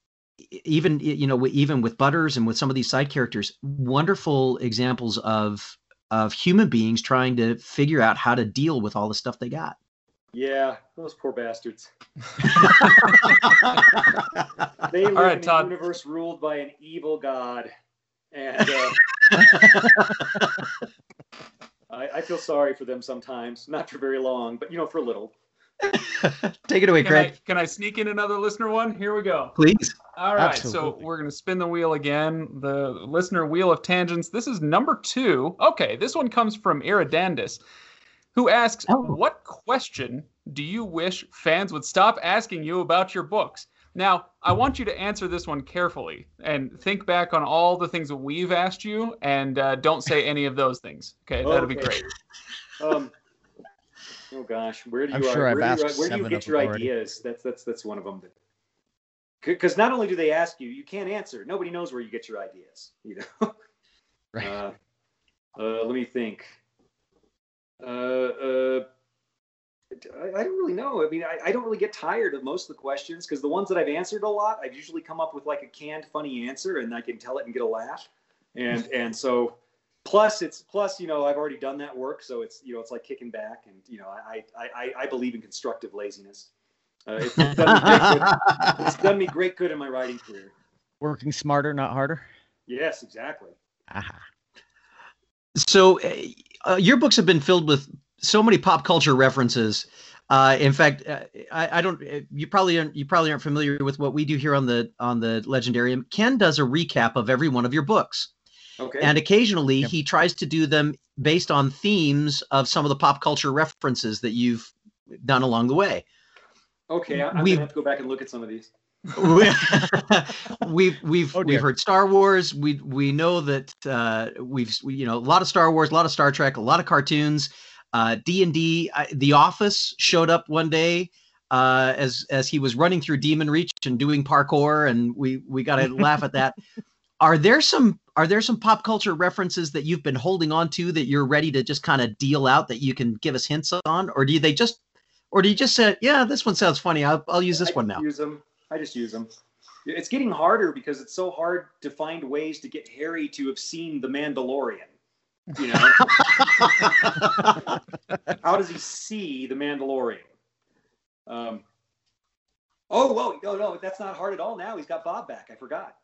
even you know even with Butters and with some of these side characters, wonderful examples of of human beings trying to figure out how to deal with all the stuff they got. Yeah, those poor bastards. (laughs) They live right, in Todd. a universe ruled by an evil god, and uh, (laughs) I, I feel sorry for them sometimes. Not for very long, but you know, for a little. (laughs) Take it away, Can I, Craig. can I sneak in another listener one? Here we go. Please. All right, so we're going to spin the wheel again. The listener wheel of tangents. This is number two. Okay, this one comes from Iridandus, who asks, Oh. "What question do you wish fans would stop asking you about your books?" Now, I want you to answer this one carefully and think back on all the things that we've asked you, and uh, don't say any of those things. Okay, that'd be great. (laughs) Um, oh gosh, where do you I'm sure I've where do you, asked where do you get your already. ideas? That's that's that's one of them. Because not only do they ask you, you can't answer. Nobody knows where you get your ideas. You know. (laughs) Right. Uh, uh, let me think. Uh, uh, I, I don't really know. I mean, I, I don't really get tired of most of the questions because the ones that I've answered a lot, I've usually come up with like a canned, funny answer, and I can tell it and get a laugh. And (laughs) and so, plus it's plus you know I've already done that work, so it's you know it's like kicking back, and you know I I I, I believe in constructive laziness. Uh, it's, done me great good. (laughs) it's done me great good in my writing career. Working smarter, not harder. Yes, exactly. Aha. So, uh, uh, your books have been filled with so many pop culture references. Uh, in fact, uh, I, I don't. uh, You probably aren't. You probably aren't familiar with what we do here on the on the Legendarium. Kenn does a recap of every one of your books, Okay. and occasionally Yep. he tries to do them based on themes of some of the pop culture references that you've done along the way. okay, I, I'm we- gonna have to go back and look at some of these. (laughs) we've we've Oh, we've heard Star Wars. We we know that uh, we've we, you know a lot of Star Wars, a lot of Star Trek, a lot of cartoons. Uh, D and D. The Office showed up one day uh, as as he was running through Demon Reach and doing parkour, and we we got to laugh at that. (laughs) Are there some are there some pop culture references that you've been holding on to that you're ready to just kind of deal out that you can give us hints on, or do they just or do you just say, yeah, this one sounds funny, I'll, I'll use this I one now? Use them. I just use them. It's getting harder because it's so hard to find ways to get Harry to have seen The Mandalorian. You know, (laughs) how does he see The Mandalorian? Um, oh, whoa, no, no, that's not hard at all. Now he's got Bob back. I forgot.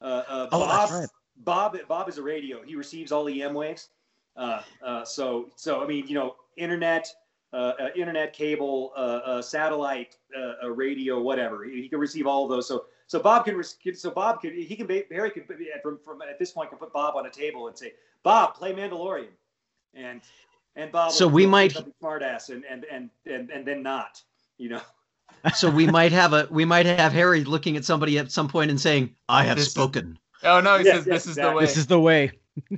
Uh, uh, Oh, Bob, that's right. Bob Bob is a radio. He receives all the EM waves. Uh, uh, so so I mean you know internet. Uh, uh, internet, cable, uh, uh, satellite, uh, uh, radio, whatever. He, he can receive all of those. So, so Bob can. So Bob can. He can. ba- Harry can. From from at this point can put Bob on a table and say, "Bob, play Mandalorian," and and Bob. So we might- say something smartass and and and and and then not. You know. (laughs) so we might have a we might have Harry looking at somebody at some point and saying, "I have This is- spoken." Oh no, he Yes, says yes, this is the way. This is the way.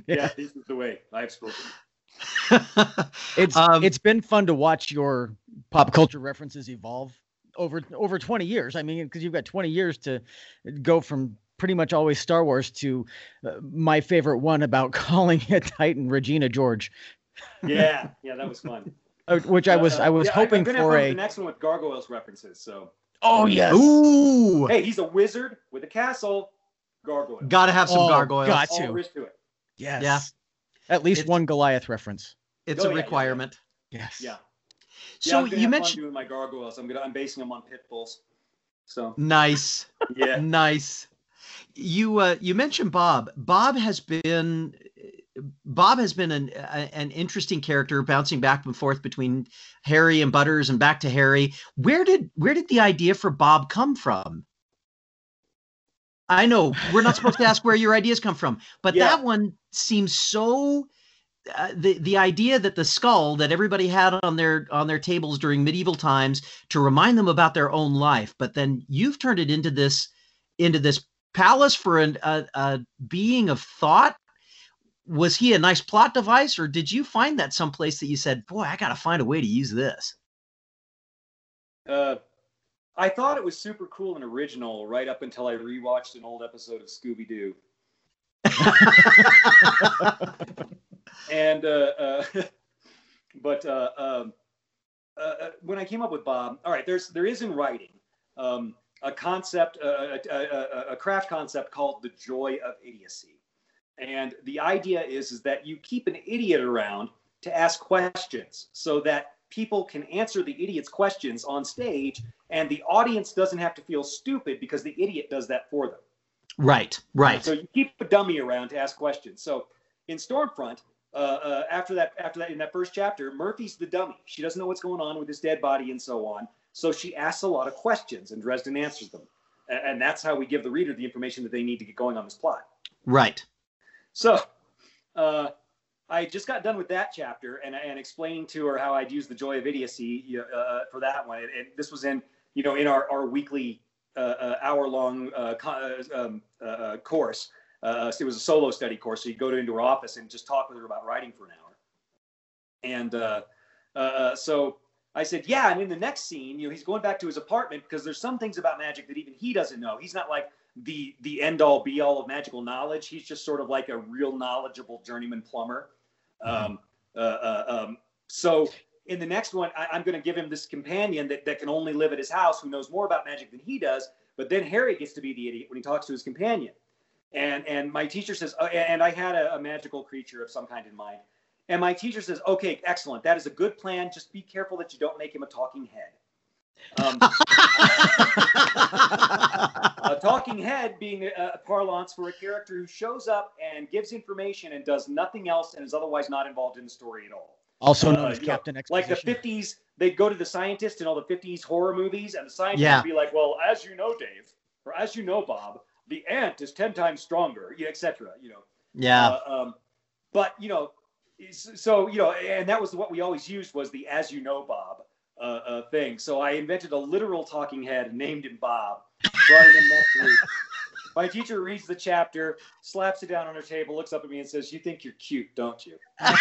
Yeah, (laughs) this is the way. I've spoken. (laughs) It's Um, it's been fun to watch your pop culture references evolve over over 20 years. I mean, because you've got 20 years to go from pretty much always Star Wars to uh, my favorite one about (laughs) calling a Titan Regina George, Yeah, yeah, (laughs) that was fun. uh, which I was Uh, I was yeah, hoping I'm gonna have for a. the next one with gargoyles references. So, Oh yes. Ooh, hey, he's a wizard with a castle. Gargoyle. gotta have some Oh, gargoyles. got All to. there is to it. Yes. Yeah. At least It's- one Goliath reference. It's Oh, a yeah, yeah, yeah. requirement. Yes. Yeah. So yeah, you mentioned doing my gargoyles. I'm gonna I'm basing them on pit bulls. So nice. (laughs) yeah. Nice. You uh, you mentioned Bob. Bob has been Bob has been an a, an interesting character, bouncing back and forth between Harry and Butters and back to Harry. Where did where did the idea for Bob come from? I know we're not supposed to ask where your ideas come from, but Yeah. that one seems so. Uh, the the idea that the skull that everybody had on their on their tables during medieval times to remind them about their own life, but then you've turned it into this into this palace for an, a, a being of thought. Was he a nice plot device, or did you find that someplace that you said, "Boy, I got to find a way to use this"? Uh, I thought it was super cool and original right up until I rewatched an old episode of Scooby Doo. (laughs) and uh, uh, (laughs) but uh, um, uh, uh, when I came up with Bob, all right, there's there is in writing um, a concept, uh, a, a, a, a craft concept called the joy of idiocy, and the idea is is that you keep an idiot around to ask questions so that people can answer the idiot's questions on stage and the audience doesn't have to feel stupid because the idiot does that for them Right, right. so you keep a dummy around to ask questions. So in Storm Front, uh, uh, after that, after that, in that first chapter, Murphy's the dummy. She doesn't know what's going on with his dead body and so on. So she asks a lot of questions, and Dresden answers them. A- And, that's how we give the reader the information that they need to get going on this plot. right. So uh, I just got done with that chapter and, and explaining to her how I'd use the joy of idiocy uh, for that one. And, and this was in, you know, in our, our weekly uh, uh, hour long uh, uh, um, uh, course. It was a solo study course. So you'd go to, into her office and just talk with her about writing for an hour. And so I said, yeah. And in the next scene, you know, he's going back to his apartment because there's some things about magic that even he doesn't know. He's not like the the end all be all of magical knowledge. He's just sort of like a real knowledgeable journeyman plumber. Um, uh, uh, um, so in the next one, I, I'm going to give him this companion that, that can only live at his house who knows more about magic than he does. But then Harry gets to be the idiot when he talks to his companion. And and my teacher says, oh, and I had a, a magical creature of some kind in mind. And my teacher says, okay, excellent. That is a good plan. Just be careful that you don't make him a talking head. Um, (laughs) a talking head being a, parlance for a character who shows up and gives information and does nothing else and is otherwise not involved in the story at all. Also known Uh, as you know, Captain Like the 50s, they'd go to the scientist in all the 50s horror movies, and the scientist Yeah. would be like, well, as you know, Dave, or as you know, Bob, the ant is 10 times stronger, etc. You know, yeah. uh, um, but you know, so you know, and that was what we always used was the "as you know, Bob" uh, uh, thing. So I invented a literal talking head, named him Bob, brought him in next week. My teacher reads the chapter, slaps it down on her table, looks up at me, and says, "You think you're cute, don't you?" that.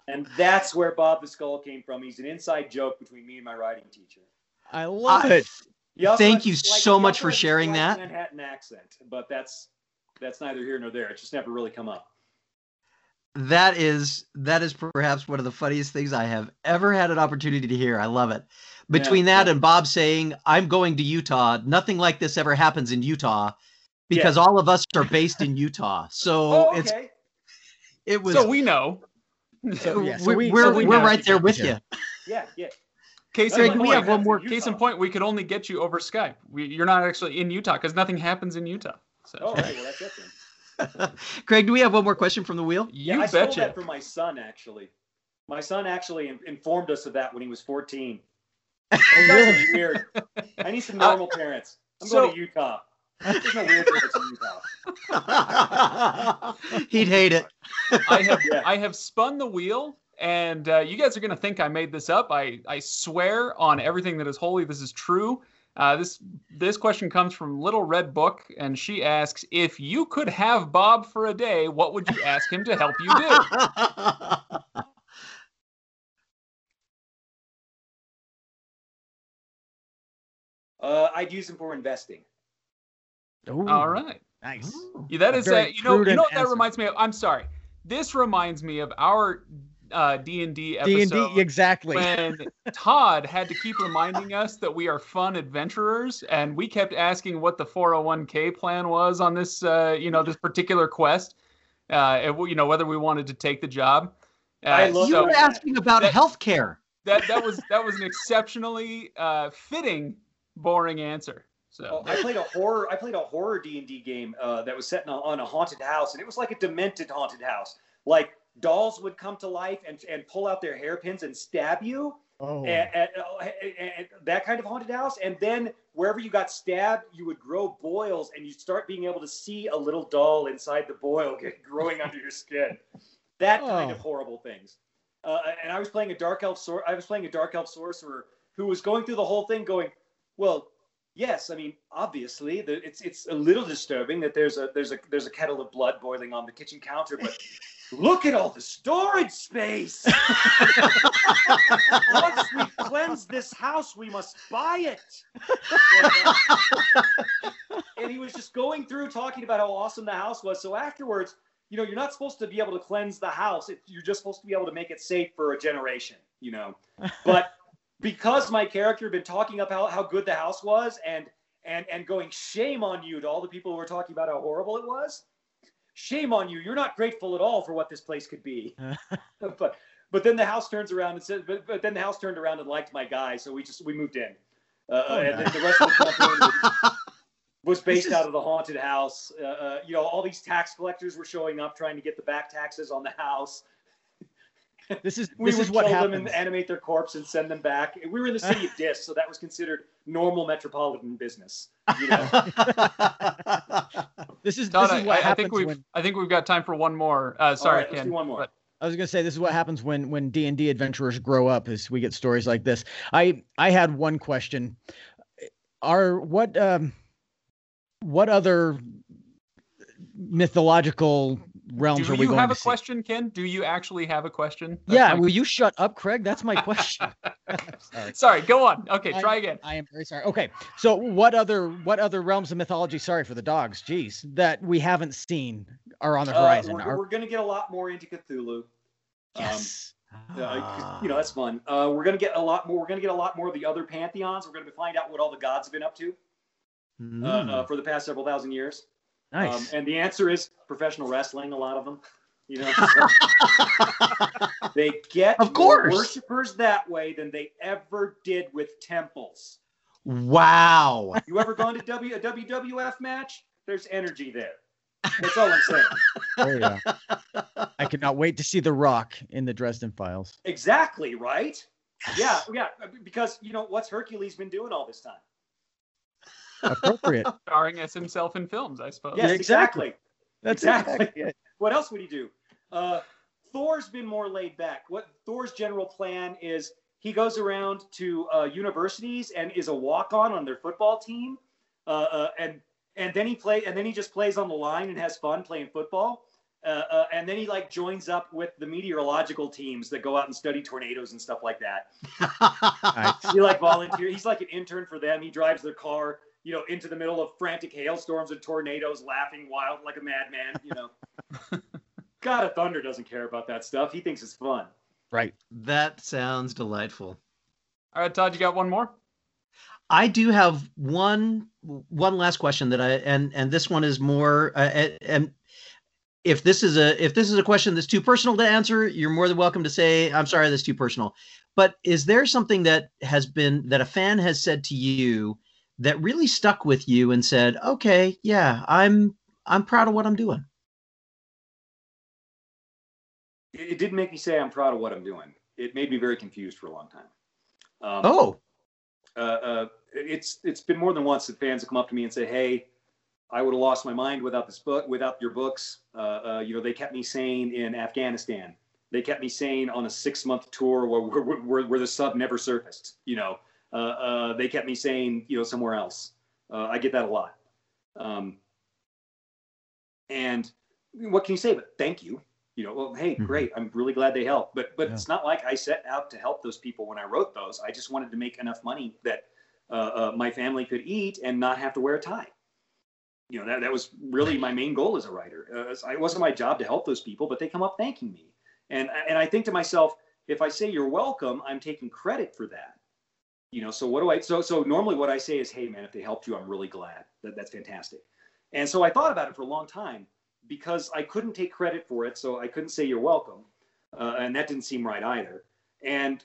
(laughs) And that's where Bob the Skull came from. He's an inside joke between me and my writing teacher. I love I- it. He also Thank you a slight- so much for has a sharing slight that. Manhattan accent, but that's that's neither here nor there. It's just never really come up. That is that is perhaps one of the funniest things I have ever had an opportunity to hear. I love it. Between Yeah. that and Bob saying, "I'm going to Utah," nothing like this ever happens in Utah, because all of us are based in Utah. So (laughs) Oh, it's it was so we know. So, yeah, so we're we- we're, so we we're know right there with yeah. you. Yeah, yeah. Case in we point, have one more- Case in point, we could only get you over Skype. We, you're not actually in Utah because nothing happens in Utah. So Oh, okay, well that's it then. (laughs) Craig, do we have one more question from the wheel? Yeah, you I stole betcha. that from my son actually. My son actually informed us of that when he was 14. (laughs) Oh, really? are weird. I need some (laughs) normal parents. I'm so- going to Utah. There's no weird parents in Utah. He'd hate it. I have Yeah. I have spun the wheel, and uh, you guys are gonna think I made this up. I I swear on everything that is holy, this is true. Uh, this this question comes from Little Red Book, and she asks, "If you could have Bob for a day, what would you ask him to help you do?" (laughs) Uh, I'd use him for investing. Ooh, All right. Nice. Yeah, that A is uh, you know you know what that answer. reminds me of. I'm sorry. This reminds me of our uh, D and D D episode. and D exactly. when (laughs) Todd had to keep reminding us that we are fun adventurers, and we kept asking what the 401k plan was on this, uh, you know, this particular quest, uh, and, you know, whether we wanted to take the job. Uh, I love you so were asking about that- healthcare. that that was that was an exceptionally uh, fitting, boring answer. So Oh, I played a horror. I played a horror D and D game uh, that was set in a, on a haunted house, and it was like a demented haunted house. Like dolls would come to life and, and pull out their hairpins and stab you, oh. and, and- and- and that kind of haunted house. And then wherever you got stabbed, you would grow boils, and you'd start being able to see a little doll inside the boil growing under your skin. That kind of Oh. horrible things. Uh, and I was playing a dark elf. Sor- I was playing a dark elf sorcerer who was going through the whole thing, going, "Well, yes, I mean, obviously, the, it's it's a little disturbing that there's a there's a there's a kettle of blood boiling on the kitchen counter, but look at all the storage space. (laughs) Once we cleanse this house, we must buy it. and he was just going through talking about how awesome the house was. So afterwards, you know, you're not supposed to be able to cleanse the house. You're just supposed to be able to make it safe for a generation, you know. But because my character had been talking about how good the house was and and and going shame on you to all the people who were talking about how horrible it was shame on you. You're not grateful at all for what this place could be. (laughs) (laughs) But but then the house turns around and says but, but then the house turned around and liked my guy so we just we moved in. Uh, Oh, and nice. then the rest of the company (laughs) was based out of the haunted house. Uh, uh, you know all these tax collectors were showing up trying to get the back taxes on the house this is we this would is what kill happens. them and animate their corpse and send them back. We were in the (laughs) city of Dis, so that was considered normal metropolitan business. You know? (laughs) this is Todd, this is I, what I, I think we've when I think we've got time for one more. Uh, sorry, right, let's Kenn. do one more. but- I was gonna say this is what happens when when D and D adventurers grow up. Is we get stories like this. I I had one question. Are what um what other mythological realms Do are we you have a see? question, Kenn? Do you actually have a question? That's Yeah, my- will you shut up, Craig? That's my question. (laughs) Sorry. Sorry, go on. Okay, I- try again. I am very sorry. Okay, so what other what other realms of mythology? Sorry for the dogs. Jeez, that we haven't seen are on the Uh, horizon. we're, Are- we're going to get a lot more into Cthulhu. yes. Uh, 'cause, you know, that's fun. Uh, we're going to get a lot more. We're going to get a lot more of the other pantheons. We're going to find out what all the gods have been up to uh, Hmm. uh, for the past several thousand years. Nice. Um, and the answer is professional wrestling. A lot of them. You know, (laughs) they get Of course. worshipers that way than they ever did with temples. wow. You ever gone to w, a WWF match? There's energy there. That's all I'm saying. (laughs) oh yeah. I cannot wait to see The Rock in the Dresden Files. Exactly, right? Yeah, yeah. Because you know what's Hercules been doing all this time? Appropriate. (laughs) Starring as himself in films, I suppose. Yes, exactly. exactly. That's Exactly. exactly it. What else would he do? Uh, Thor's been more laid back. What Thor's general plan is he goes around to uh, universities and is a walk-on on their football team, uh, uh, and and then he play and then he just plays on the line and has fun playing football. Uh, uh, and then he like joins up with the meteorological teams that go out and study tornadoes and stuff like that. Nice. (laughs) He like volunteer. He's like an intern for them. He drives their car, you know, into the middle of frantic hailstorms and tornadoes, laughing wild like a madman. You know, (laughs) God of Thunder doesn't care about that stuff. He thinks it's fun. Right. that sounds delightful. All right, Todd, you got one more? I do have one one last question that I and and this one is more uh, and- and if this is a if this is a question that's too personal to answer, you're more than welcome to say I'm sorry that's too personal. But is there something that has been that a fan has said to you that really stuck with you and said, "Okay, yeah, I'm I'm proud of what I'm doing." It, it didn't make me say I'm proud of what I'm doing. It made me very confused for a long time. Um, Oh, uh, uh, it's it's been more than once that fans have come up to me and say, "Hey, I would have lost my mind without this book, without your books. Uh, uh, you know, they kept me sane in Afghanistan. They kept me sane on a six-month tour where, where, where, where the sub never surfaced. You know, uh, uh, they kept me saying, you know, somewhere else. Uh, I get that a lot. Um, and what can you say? But thank you. You know, well, hey, Mhm. great. I'm really glad they helped. But but Yeah. it's not like I set out to help those people when I wrote those. I just wanted to make enough money that uh, uh, my family could eat and not have to wear a tie. You know, that, that was really my main goal as a writer. Uh, it wasn't my job to help those people, but they come up thanking me. And, and I think to myself, if I say you're welcome, I'm taking credit for that. You know, so what do I, so, so normally what I say is, hey man, if they helped you, I'm really glad that that's fantastic. And so I thought about it for a long time because I couldn't take credit for it. So I couldn't say you're welcome. Uh, and that didn't seem right either. And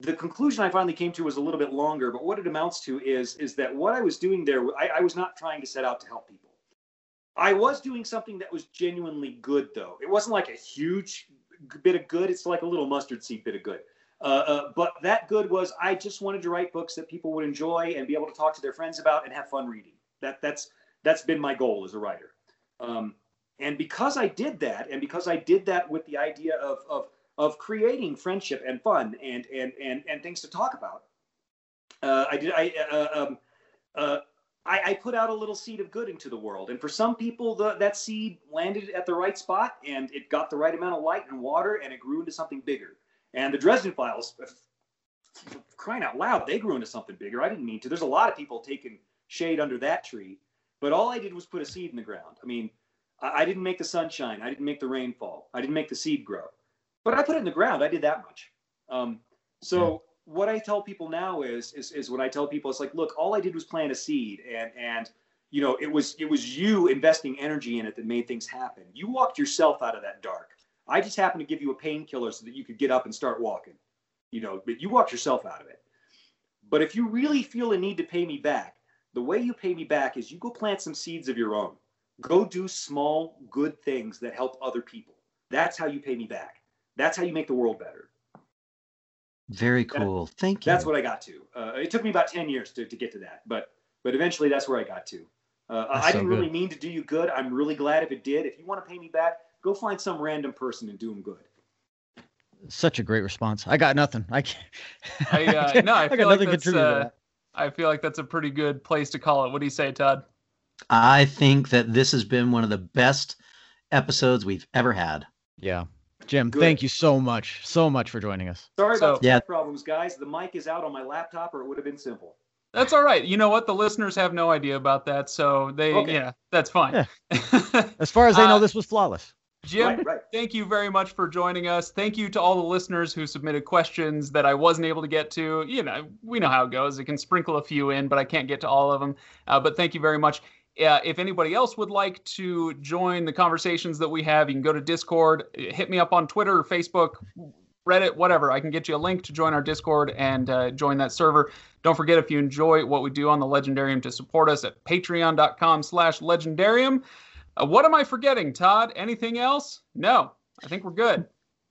the conclusion I finally came to was a little bit longer, but what it amounts to is is that what I was doing there, I, I was not trying to set out to help people. I was doing something that was genuinely good, though. It wasn't like a huge bit of good. It's like a little mustard seed bit of good. Uh, uh, but that good was I just wanted to write books that people would enjoy and be able to talk to their friends about and have fun reading. That that's that's been my goal as a writer. Um, and because I did that, and because I did that with the idea of of of creating friendship and fun and and and and things to talk about. Uh, I did. I uh, um, uh, I, I put out a little seed of good into the world, and for some people, the, that seed landed at the right spot, and it got the right amount of light and water, and it grew into something bigger. And the Dresden Files, crying out loud, they grew into something bigger. I didn't mean to. There's a lot of people taking shade under that tree, but all I did was put a seed in the ground. I mean, I, didn't make the sunshine. I didn't make the rainfall. I didn't make the seed grow but I put it in the ground. I did that much. Um, so what I tell people now is, is, is when I tell people, it's like, look, all I did was plant a seed and, and, you know, it was, it was you investing energy in it that made things happen. You walked yourself out of that dark. I just happened to give you a painkiller so that you could get up and start walking, you know, but you walked yourself out of it. But if you really feel a need to pay me back, the way you pay me back is you go plant some seeds of your own. Go do small, good things that help other people. That's how you pay me back. That's how you make the world better. very cool. Thank you. That's what I got to. Uh, it took me about 10 years to, to get to that, but but eventually that's where I got to. Uh, I so didn't really mean to do you good. I'm really glad if it did. If you want to pay me back, go find some random person and do them good. Such a great response. I got nothing. I can't. I, uh, (laughs) no, I got feel like nothing to that's, contribute uh. I feel like that's a pretty good place to call it. What do you say, Todd? I think that this has been one of the best episodes we've ever had. Yeah. Jim, Good. thank you so much, so much for joining us. Sorry So- about the Yeah. problems, guys. The mic is out on my laptop, or it would have been simple. That's all right. You know what? The listeners have no idea about that, so they, Okay. yeah, that's fine. (laughs) As far as they know, Uh, this was flawless. Jim, right, right. thank you very much for joining us. Thank you to all the listeners who submitted questions that I wasn't able to get to. You know, we know how it goes. It can sprinkle a few in, but I can't get to all of them. Uh, but thank you very much. Uh, if anybody else would like to join the conversations that we have, you can go to Discord, hit me up on Twitter, Facebook, Reddit, whatever. I can get you a link to join our Discord and uh, join that server. Don't forget if you enjoy what we do on the Legendarium to support us at patreon.com slash legendarium. Uh, what am I forgetting, Todd? Anything else? No, I think we're good.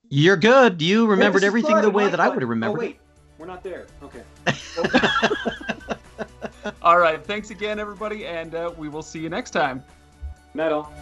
You're good. You remembered this everything fun. the way that I would have remembered. Oh wait, we're not there. Okay. (laughs) All right. Thanks again, everybody, and uh, we will see you next time. Not all.